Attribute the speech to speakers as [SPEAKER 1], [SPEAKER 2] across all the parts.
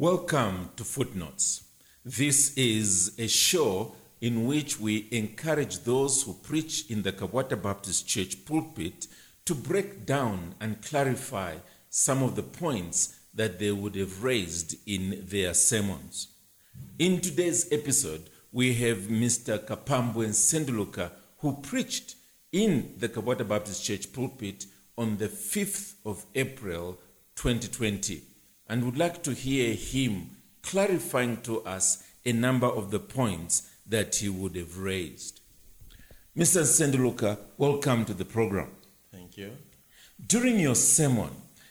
[SPEAKER 1] Welcome to Footnotes. This is a show in which we encourage those who preach in the Kabwata Baptist Church pulpit to break down and clarify some of the points that they would have raised in their sermons. In today's episode, we have Mr. Kapambwe Senduluka, who preached in the Kabwata Baptist Church pulpit on the 5th of April 2020 and would like to hear him clarifying to us a number of the points that he would have raised. Mr. Senduluka, welcome to the program.
[SPEAKER 2] Thank you.
[SPEAKER 1] During your sermon,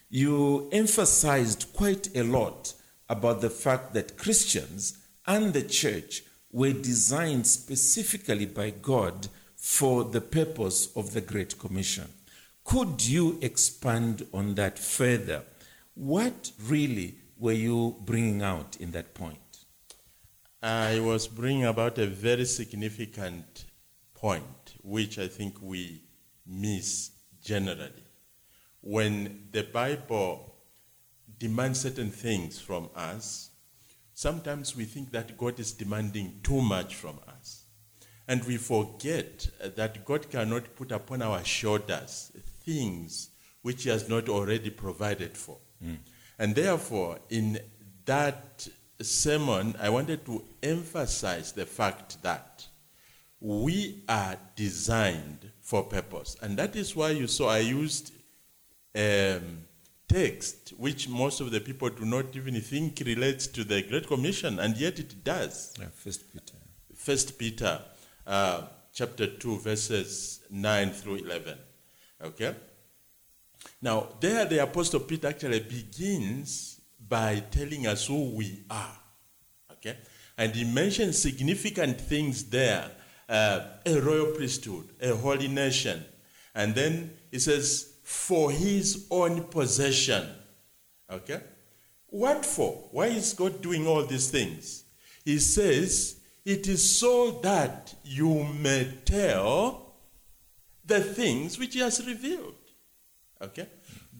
[SPEAKER 1] you emphasized quite a lot about the fact that Christians and the church were designed specifically by God for the purpose of the Great Commission. Could you expand on that further? What really were you bringing out in that point?
[SPEAKER 2] I was bringing about a very significant point, which I think we miss generally. When the Bible demands certain things from us, sometimes we think that God is demanding too much from us. And we forget that God cannot put upon our shoulders things which He has not already provided for. Mm. And therefore, in that sermon, I wanted to emphasize the fact that we are designed for purpose. And that is why you saw I used um, text which most of the people do not even think relates to the Great Commission, and yet it does.
[SPEAKER 1] Yeah, First Peter.
[SPEAKER 2] First Peter uh, chapter 2, verses 9 through 11. Okay? Now, there the Apostle Peter actually begins by telling us who we are. Okay? And he mentions significant things there uh, a royal priesthood, a holy nation. And then he says, for his own possession. Okay? What for? Why is God doing all these things? He says, it is so that you may tell the things which he has revealed. Okay?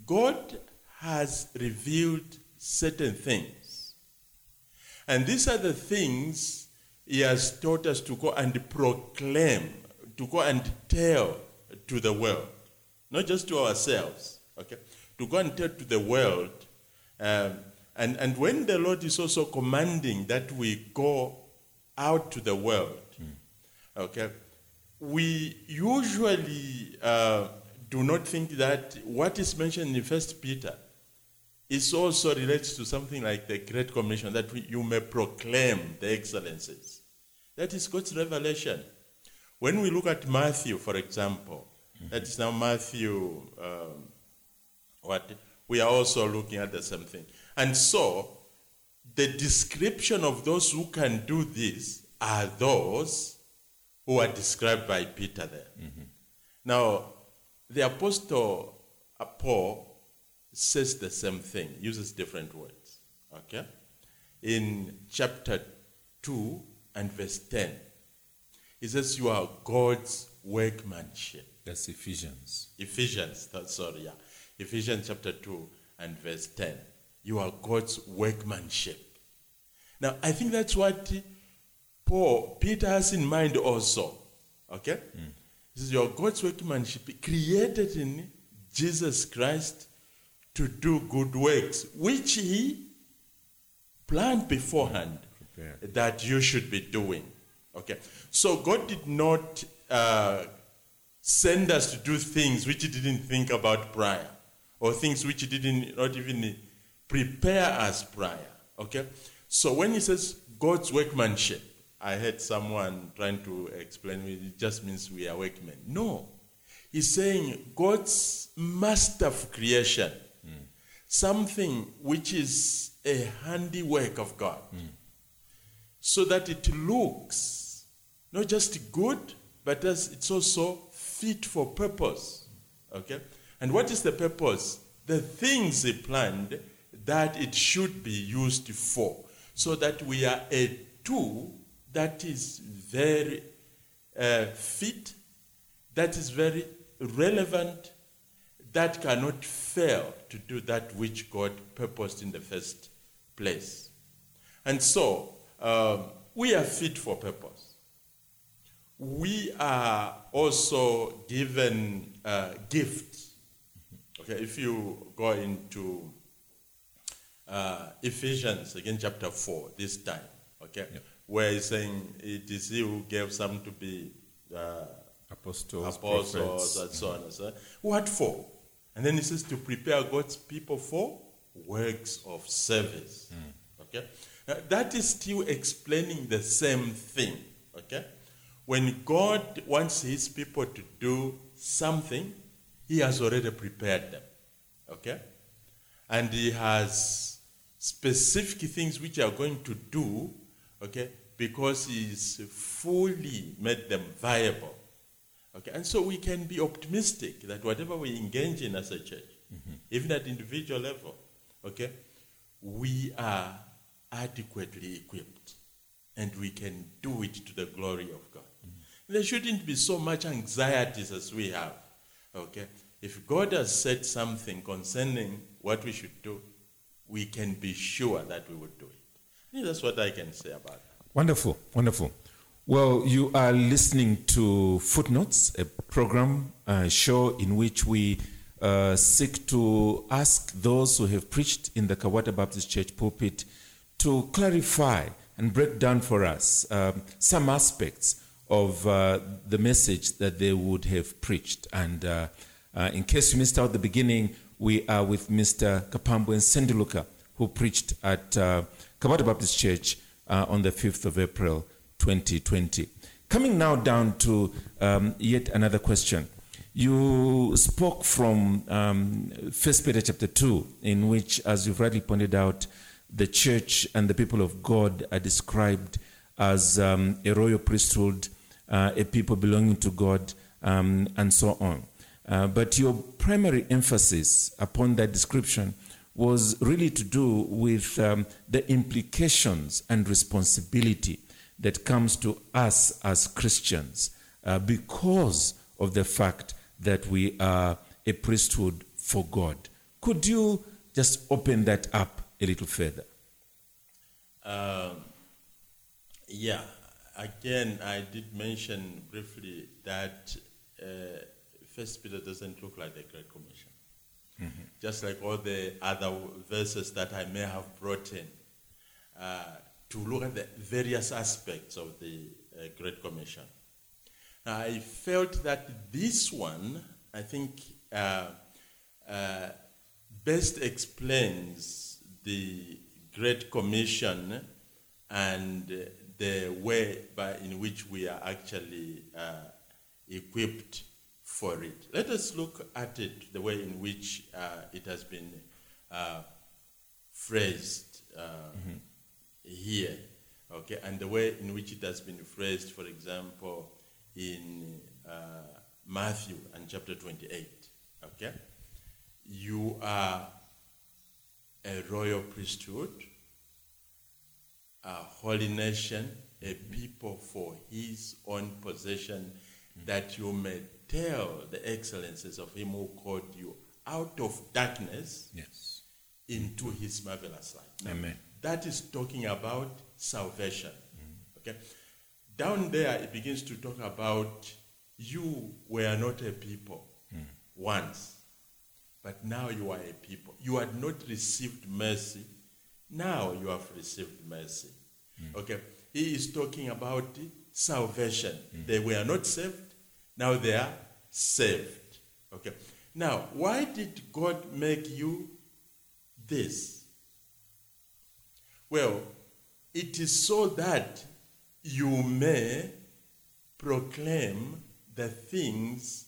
[SPEAKER 2] God has revealed certain things. And these are the things he has taught us to go and proclaim, to go and tell to the world, not just to ourselves, okay? To go and tell to the world. Um, and, and when the Lord is also commanding that we go out to the world, mm. okay, we usually uh, do not think that what is mentioned in First Peter is also relates to something like the Great Commission, that we, you may proclaim the excellences. That is God's revelation. When we look at Matthew, for example, mm-hmm. that is now Matthew, um, what we are also looking at the same thing. And so, the description of those who can do this are those who are described by Peter there. Mm-hmm. Now, the Apostle Paul says the same thing, uses different words. Okay? In chapter 2 and verse 10, he says, You are God's workmanship.
[SPEAKER 1] That's Ephesians.
[SPEAKER 2] Ephesians, that's, sorry, yeah. Ephesians chapter 2 and verse 10. You are God's workmanship. Now, I think that's what Paul, Peter has in mind also. Okay? Mm. This is your God's workmanship created in Jesus Christ to do good works, which He planned beforehand that you should be doing. Okay. So God did not uh, send us to do things which He didn't think about prior, or things which He didn't not even prepare us prior. Okay. So when He says God's workmanship, I heard someone trying to explain me, it just means we are workmen. No. He's saying God's master of creation, mm. something which is a handiwork of God, mm. so that it looks not just good, but as it's also fit for purpose. Okay? And what is the purpose? The things He planned that it should be used for, so that we are a tool that is very uh, fit, that is very relevant, that cannot fail to do that which God purposed in the first place. And so, um, we are fit for purpose. We are also given uh, gifts. Okay, if you go into uh, Ephesians, again, chapter 4, this time, okay, where he's saying it is he who gave some to be uh,
[SPEAKER 1] Apostles,
[SPEAKER 2] apostles
[SPEAKER 1] prophets.
[SPEAKER 2] and so on and so on. What for? And then he says to prepare God's people for works of service. Okay? Now, that is still explaining the same thing. Okay? When God wants his people to do something, he has already prepared them. Okay? And he has specific things which are going to do, okay, because he's fully made them viable. Okay, and so we can be optimistic that whatever we engage in as a church, mm-hmm. even at individual level, okay, we are adequately equipped and we can do it to the glory of God. Mm-hmm. There shouldn't be so much anxieties as we have. Okay? If God has said something concerning what we should do, we can be sure that we would do it. Think that's what I can say about that.
[SPEAKER 1] Wonderful, wonderful. Well, you are listening to Footnotes, a program, uh, show in which we uh, seek to ask those who have preached in the Kabwata Baptist Church pulpit to clarify and break down for us um, some aspects of uh, the message that they would have preached. And uh, uh, in case you missed out the beginning, we are with Mr. Kapambwe Sendiluka, who preached at Kabwata Baptist Church uh, on the 5th of April 2020. Coming now down to um, yet another question. You spoke from um, 1 Peter chapter 2, in which, as you've rightly pointed out, the church and the people of God are described as um, a royal priesthood, uh, a people belonging to God, um, and so on. Uh, but your primary emphasis upon that description was really to do with um, the implications and responsibility that comes to us as Christians uh, because of the fact that we are a priesthood for God. Could you just open that up a little further?
[SPEAKER 2] Um, yeah, again, I did mention briefly that uh, First Peter doesn't look like the Great Commission. Just like all the other verses that I may have brought in, uh, to look at the various aspects of the uh, Great Commission. Now, I felt that this one, I think, uh, uh, best explains the Great Commission and the way by, in which we are actually uh, equipped for it. Let us look at it the way in which uh, it has been uh, phrased uh, here, okay, and the way in which it has been phrased, for example, in uh, Matthew and chapter 28, okay? You are a royal priesthood, a holy nation, a people for his own possession, that you may tell the excellences of him who called you out of darkness
[SPEAKER 1] Yes.
[SPEAKER 2] into his marvelous light. Now,
[SPEAKER 1] Amen.
[SPEAKER 2] That is talking about salvation. Okay? Down there, it begins to talk about you were not a people once, but now you are a people. You had not received mercy, now you have received mercy. Mm. Okay? He is talking about salvation. Mm. They were not saved, now they are saved. Okay? Now, why did God make you this? Well, it is so that you may proclaim the things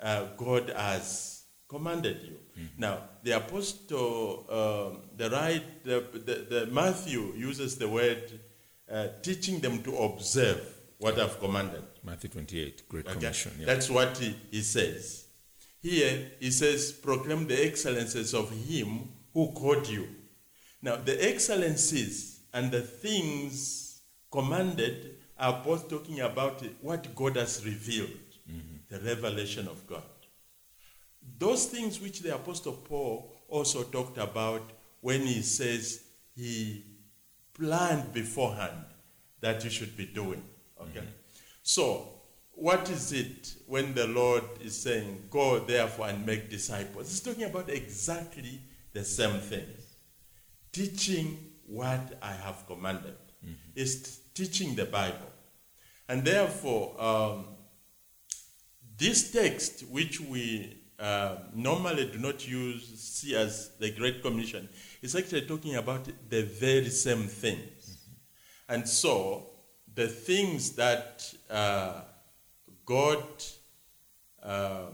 [SPEAKER 2] uh, God has commanded you. Now, the apostle, um, the right, the, the, the Matthew uses the word uh, teaching them to observe what I've commanded.
[SPEAKER 1] Matthew 28, Great
[SPEAKER 2] Okay?
[SPEAKER 1] Commission. Yeah.
[SPEAKER 2] That's what he, he says. Here, he says, proclaim the excellences of him who called you. Now, the excellencies and the things commanded are both talking about what God has revealed, mm-hmm. the revelation of God. Those things which the Apostle Paul also talked about when he says he planned beforehand that you should be doing. Okay? So, what is it when the Lord is saying, Go therefore and make disciples? He's talking about exactly the same thing. Teaching what I have commanded. Is teaching the Bible. And therefore, um, this text, which we uh, normally do not use, see as the Great Commission, is actually talking about the very same things. And so, the things that uh, God uh,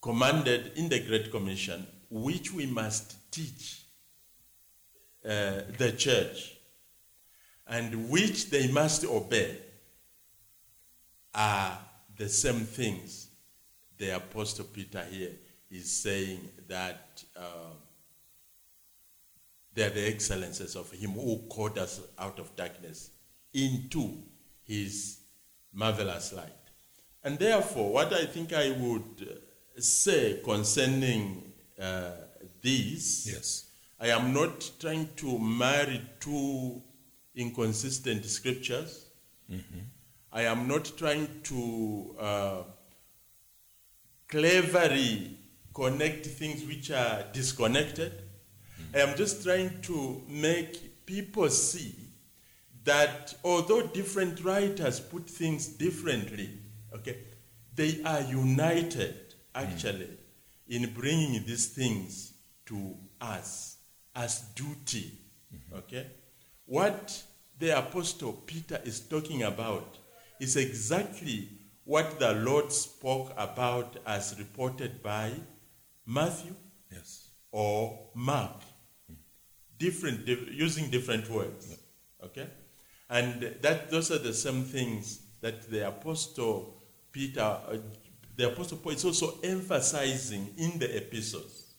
[SPEAKER 2] commanded in the Great Commission, which we must teach uh, the church, and which they must obey, are the same things the Apostle Peter here is saying that um, they are the excellences of Him who called us out of darkness into His marvelous light. And therefore, what I think I would uh, say concerning uh, this,
[SPEAKER 1] Yes.
[SPEAKER 2] I am not trying to marry two inconsistent scriptures. I am not trying to uh, cleverly connect things which are disconnected. I am just trying to make people see that although different writers put things differently, okay, they are united actually in bringing these things to us as duty. Mm-hmm. Okay? What the Apostle Peter is talking about is exactly what the Lord spoke about as reported by Matthew
[SPEAKER 1] Yes.
[SPEAKER 2] or Mark. Different, dif- using different words. Okay? And that those are the same things that the Apostle Peter, uh, the Apostle Paul is also emphasizing in the epistles.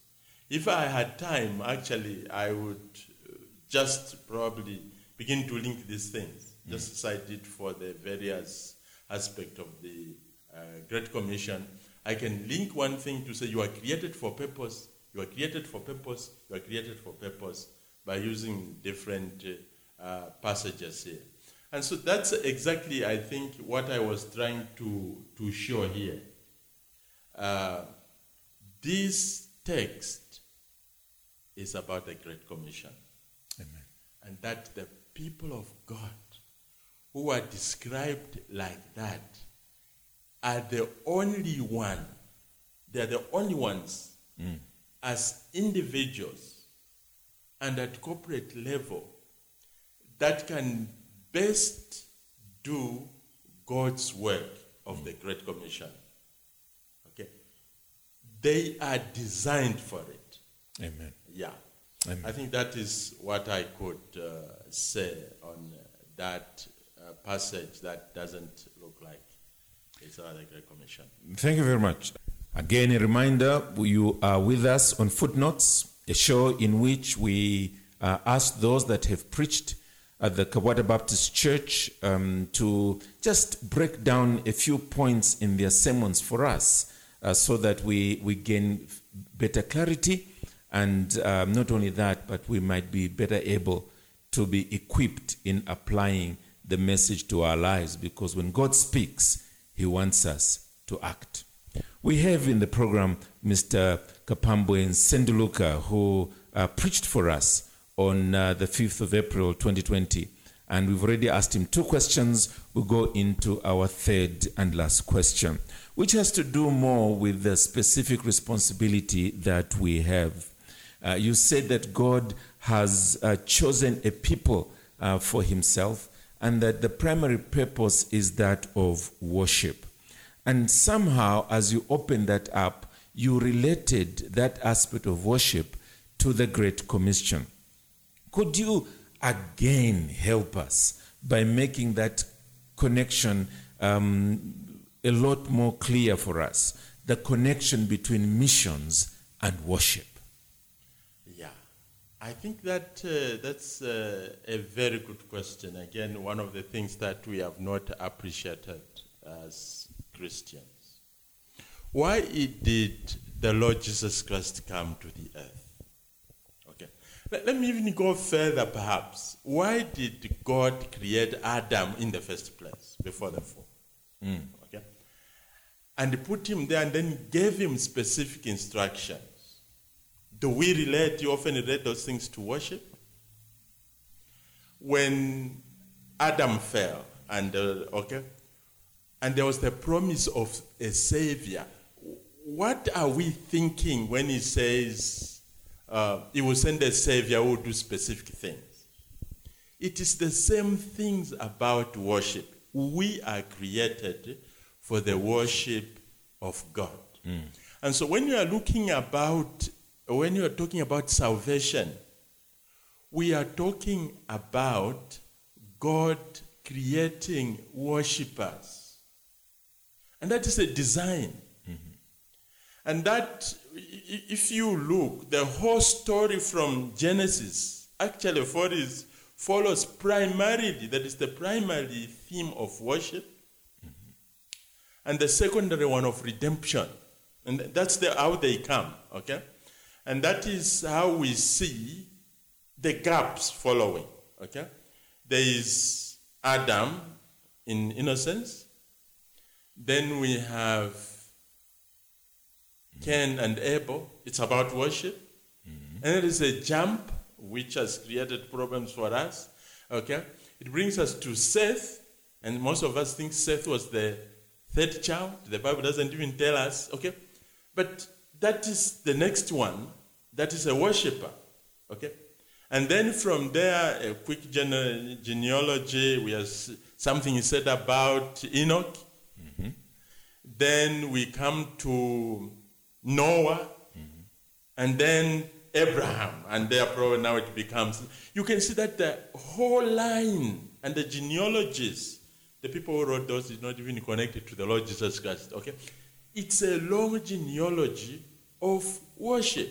[SPEAKER 2] If I had time, actually, I would uh, just probably begin to link these things, just as I did for the various aspect of the uh, Great Commission. I can link one thing to say you are created for purpose, you are created for purpose, you are created for purpose by using different uh, passages here. And so that's exactly, I think, what I was trying to, to show here. Uh, this text is about the Great Commission
[SPEAKER 1] Amen.
[SPEAKER 2] and that the people of God who are described like that are the only one, they are the only ones as individuals and at corporate level that can best do God's work of the Great Commission. Okay? They are designed for it.
[SPEAKER 1] Amen.
[SPEAKER 2] Yeah.
[SPEAKER 1] Amen.
[SPEAKER 2] I think that is what I could uh, say on uh, that uh, passage that doesn't look like it's uh, the Great Commission.
[SPEAKER 1] Thank you very much. Again, a reminder you are with us on Footnotes, a show in which we uh, ask those that have preached at the Kabwata Baptist Church um, to just break down a few points in their sermons for us uh, so that we, we gain better clarity. And um, not only that, but we might be better able to be equipped in applying the message to our lives because when God speaks, He wants us to act. We have in the program Mr. Kapambwe Sendeluka, who uh, preached for us on uh, the 5th of April 2020. And we've already asked him two questions. We'll go into our third and last question, which has to do more with the specific responsibility that we have. Uh, you said that God has uh, chosen a people uh, for himself and that the primary purpose is that of worship. And somehow, as you open that up, you related that aspect of worship to the Great Commission. Could you again help us by making that connection um, a lot more clear for us? The connection between missions and worship.
[SPEAKER 2] Yeah. I think that uh, that's uh, a very good question. Again, one of the things that we have not appreciated as Christians. Why did the Lord Jesus Christ come to the earth? Okay. Let, let me even go further, perhaps. Why did God create Adam in the first place before the fall? Okay? And put him there and then gave him specific instructions. Do we relate, you often relate those things to worship? When Adam fell, and uh, okay, and there was the promise of a savior. What are we thinking when he says uh, he will send a savior who will do specific things? It is the same things about worship. We are created for the worship of God. And so when you are looking about, when you are talking about salvation, we are talking about God creating worshippers. And that is a design. And that, if you look, the whole story from Genesis actually follows, follows primarily, that is the primary theme of worship, mm-hmm. and the secondary one of redemption. And that's the, how they come, okay? And that is how we see the gaps following, okay? There is Adam in innocence, then we have Cain and Abel. It's about worship. And there is a jump which has created problems for us. Okay? It brings us to Seth, and most of us think Seth was the third child. The Bible doesn't even tell us. Okay? But that is the next one. That is a worshiper. Okay? And then from there, a quick gene- genealogy. We have something is said about Enoch. Mm-hmm. Then we come to Noah, and then Abraham, and therefore now it becomes. You can see that the whole line and the genealogies, the people who wrote those is not even connected to the Lord Jesus Christ. Okay, it's a long genealogy of worship,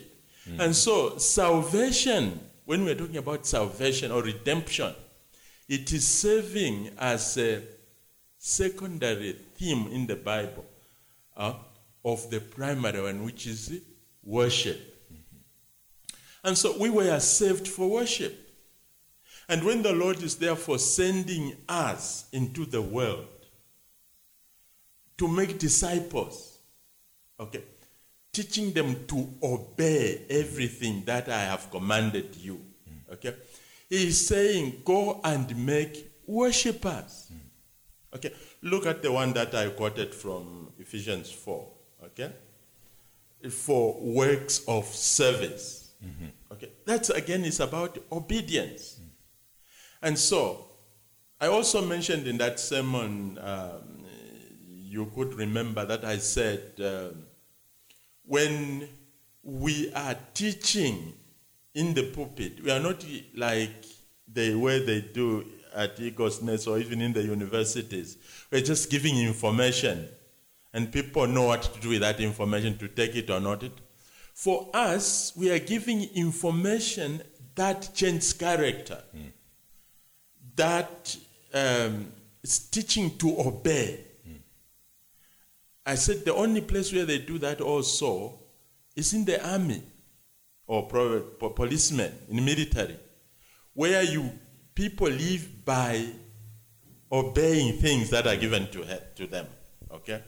[SPEAKER 2] and so salvation. When we're talking about salvation or redemption, it is serving as a secondary theme in the Bible uh, of the primary one, which is worship. And so we were saved for worship. And when the Lord is therefore sending us into the world to make disciples, okay, teaching them to obey everything that I have commanded you, okay, He is saying, go and make worshippers. Okay, look at the one that I quoted from Ephesians 4. Okay, for works of service. Okay, that's again is about obedience. And so, I also mentioned in that sermon, um, you could remember that I said, um, when we are teaching in the pulpit, we are not like the way they do at Eagles Nest or even in the universities. We're just giving information, and people know what to do with that information to take it or not it. For us, we are giving information that changes character, that um, is teaching to obey. I said the only place where they do that also is in the army or policemen in the military, where you people live by obeying things that are given to, to them. Okay?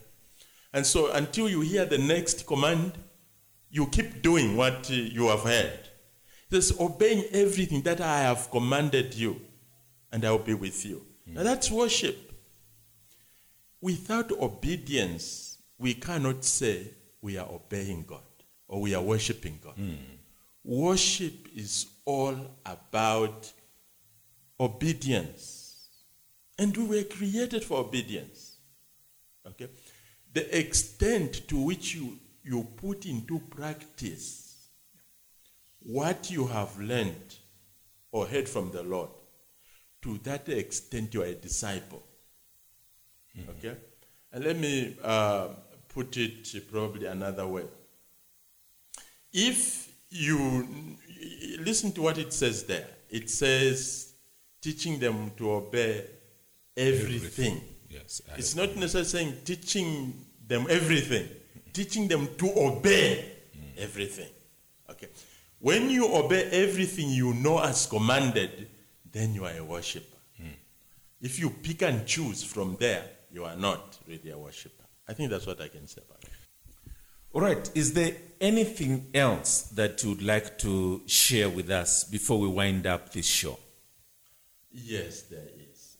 [SPEAKER 2] And so until you hear the next command, you keep doing what uh, you have heard. Just obeying everything that I have commanded you, and I will be with you. Now that's worship. Without obedience, we cannot say we are obeying God or we are worshiping God. Worship is all about obedience. And we were created for obedience. Okay? The extent to which you, you put into practice what you have learned or heard from the Lord, to that extent you are a disciple. Okay? And let me uh, put it probably another way. If you listen to what it says there, it says teaching them to obey everything.
[SPEAKER 1] Yes. I
[SPEAKER 2] It's not necessarily saying teaching them everything, teaching them to obey mm. everything. Okay. When you obey everything you know as commanded, then you are a worshiper. Mm. If you pick and choose from there, you are not really a worshiper. I think that's what I can say about it.
[SPEAKER 1] All right. Is there anything else that you would like to share with us before we wind up this show?
[SPEAKER 2] Yes, there.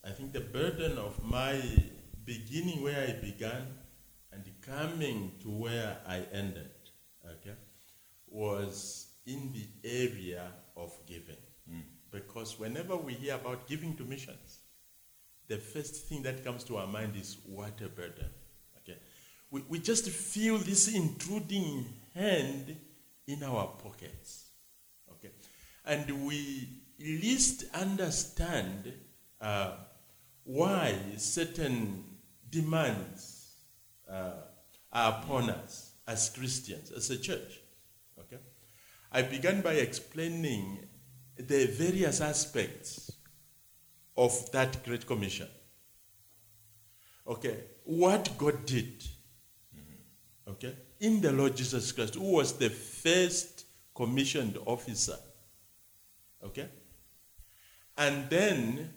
[SPEAKER 2] I think the burden of my beginning where I began and coming to where I ended, okay, was in the area of giving. Because whenever we hear about giving to missions, the first thing that comes to our mind is what a burden. Okay? We, we just feel this intruding hand in our pockets. Okay? And we least understand uh, why certain demands uh, are upon us as Christians, as a church. Okay? I began by explaining the various aspects of that Great Commission. Okay, what God did, okay, in the Lord Jesus Christ, who was the first commissioned officer, okay, and then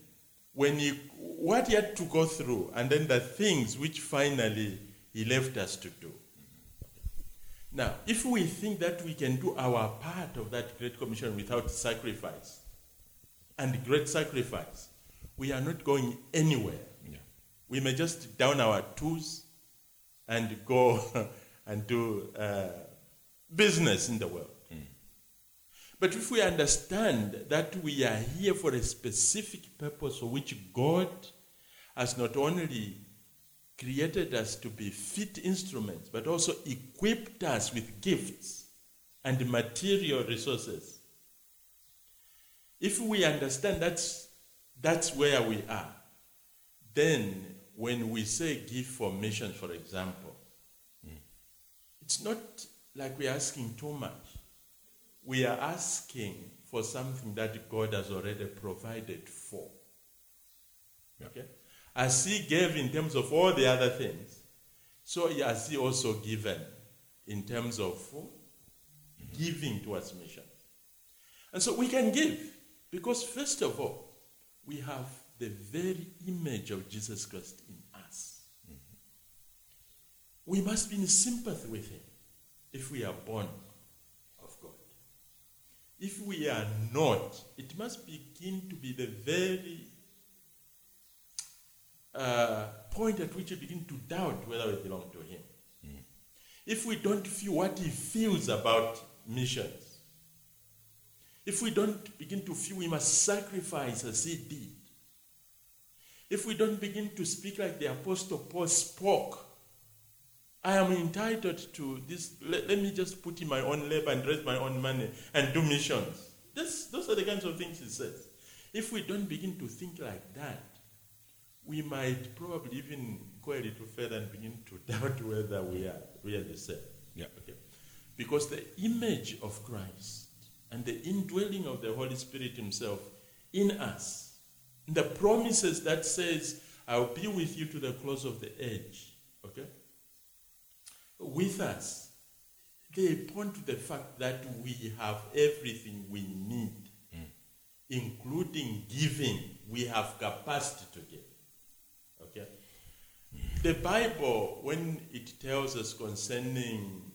[SPEAKER 2] when he, what he had to go through, and then the things which finally he left us to do. Now, if we think that we can do our part of that Great Commission without sacrifice and great sacrifice, we are not going anywhere.
[SPEAKER 1] Yeah.
[SPEAKER 2] We may just down our tools and go and do uh, business in the world. But if we understand that we are here for a specific purpose for which God has not only created us to be fit instruments, but also equipped us with gifts and material resources. If we understand that's, that's where we are, then when we say give for missions, for example, hmm. it's not like we're asking too much. We are asking for something that God has already provided for. Okay? As He gave in terms of all the other things, so has He also given in terms of giving towards mission. And so we can give because, first of all, we have the very image of Jesus Christ in us. Mm-hmm. We must be in sympathy with Him if we are born. If we are not, it must begin to be the very uh, point at which we begin to doubt whether we belong to Him. If we don't feel what He feels about missions, if we don't begin to feel we must sacrifice as He did, if we don't begin to speak like the Apostle Paul spoke, I am entitled to this. Let, let me just put in my own labor and raise my own money and do missions. This, those are the kinds of things he says. If we don't begin to think like that, we might probably even go a little further and begin to doubt whether we are really saved.
[SPEAKER 1] Yeah.
[SPEAKER 2] Okay. Because the image of Christ and the indwelling of the Holy Spirit Himself in us, the promises that says, I'll be with you to the close of the age, okay? With us, they point to the fact that we have everything we need, including giving. We have capacity to give. Okay? The Bible, when it tells us concerning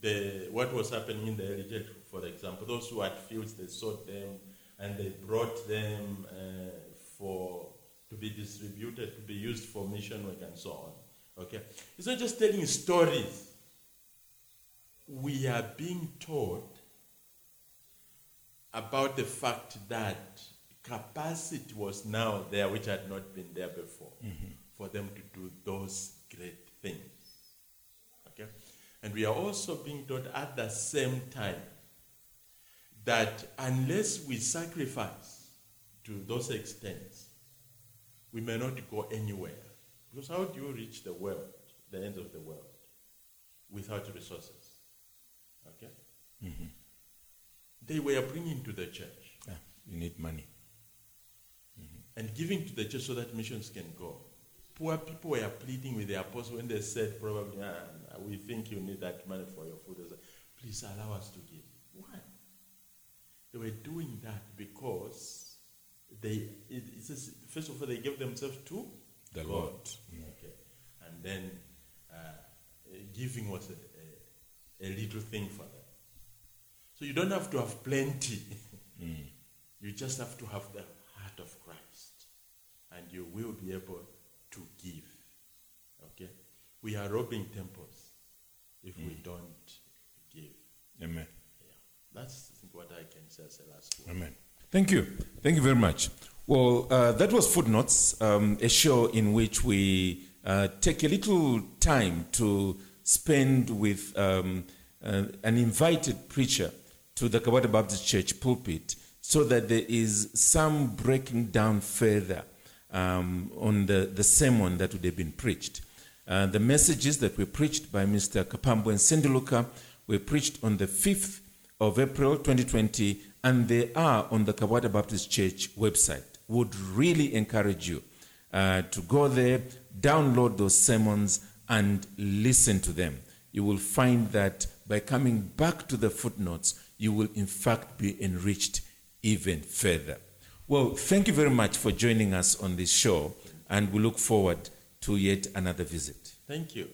[SPEAKER 2] the what was happening in the early church, for example, those who had fields, they sowed them and they brought them uh, for to be distributed, to be used for mission work and so on. Okay, it's not just telling stories. We are being taught about the fact that capacity was now there, which had not been there before, mm-hmm. for them to do those great things. Okay? And we are also being taught at the same time that unless we sacrifice to those extents, we may not go anywhere. Because how do you reach the world, the end of the world, without resources? Okay? They were bringing to the church
[SPEAKER 1] Yeah, you need money.
[SPEAKER 2] and giving to the church so that missions can go. Poor people were pleading with the apostle when they said, probably, ah, we think you need that money for your food. They said, Please allow us to give. Why? they were doing that because they, it, it says, first of all, they gave themselves to
[SPEAKER 1] The
[SPEAKER 2] God.
[SPEAKER 1] Lord.
[SPEAKER 2] Okay. And then uh, eh, giving was a, a, a little thing for them. So you don't have to have plenty. Mm. You just have to have the heart of Christ. And you will be able to give. Okay? We are robbing temples if we mm. don't give.
[SPEAKER 1] Amen.
[SPEAKER 2] Yeah. That's what I can say as a last word.
[SPEAKER 1] Amen. Thank you. Thank you very much. Well, uh, that was Footnotes, um, a show in which we uh, take a little time to spend with um, uh, an invited preacher to the Kabwata Baptist Church pulpit so that there is some breaking down further um, on the, the sermon that would have been preached. Uh, the messages that were preached by Mr. Kapambwe and Sendiluka were preached on the 5th of April 2020, and they are on the Kabwata Baptist Church website. Would really encourage you uh, to go there, download those sermons, and listen to them. You will find that by coming back to the footnotes, you will in fact be enriched even further. Well, thank you very much for joining us on this show, and we look forward to yet another visit.
[SPEAKER 2] Thank you.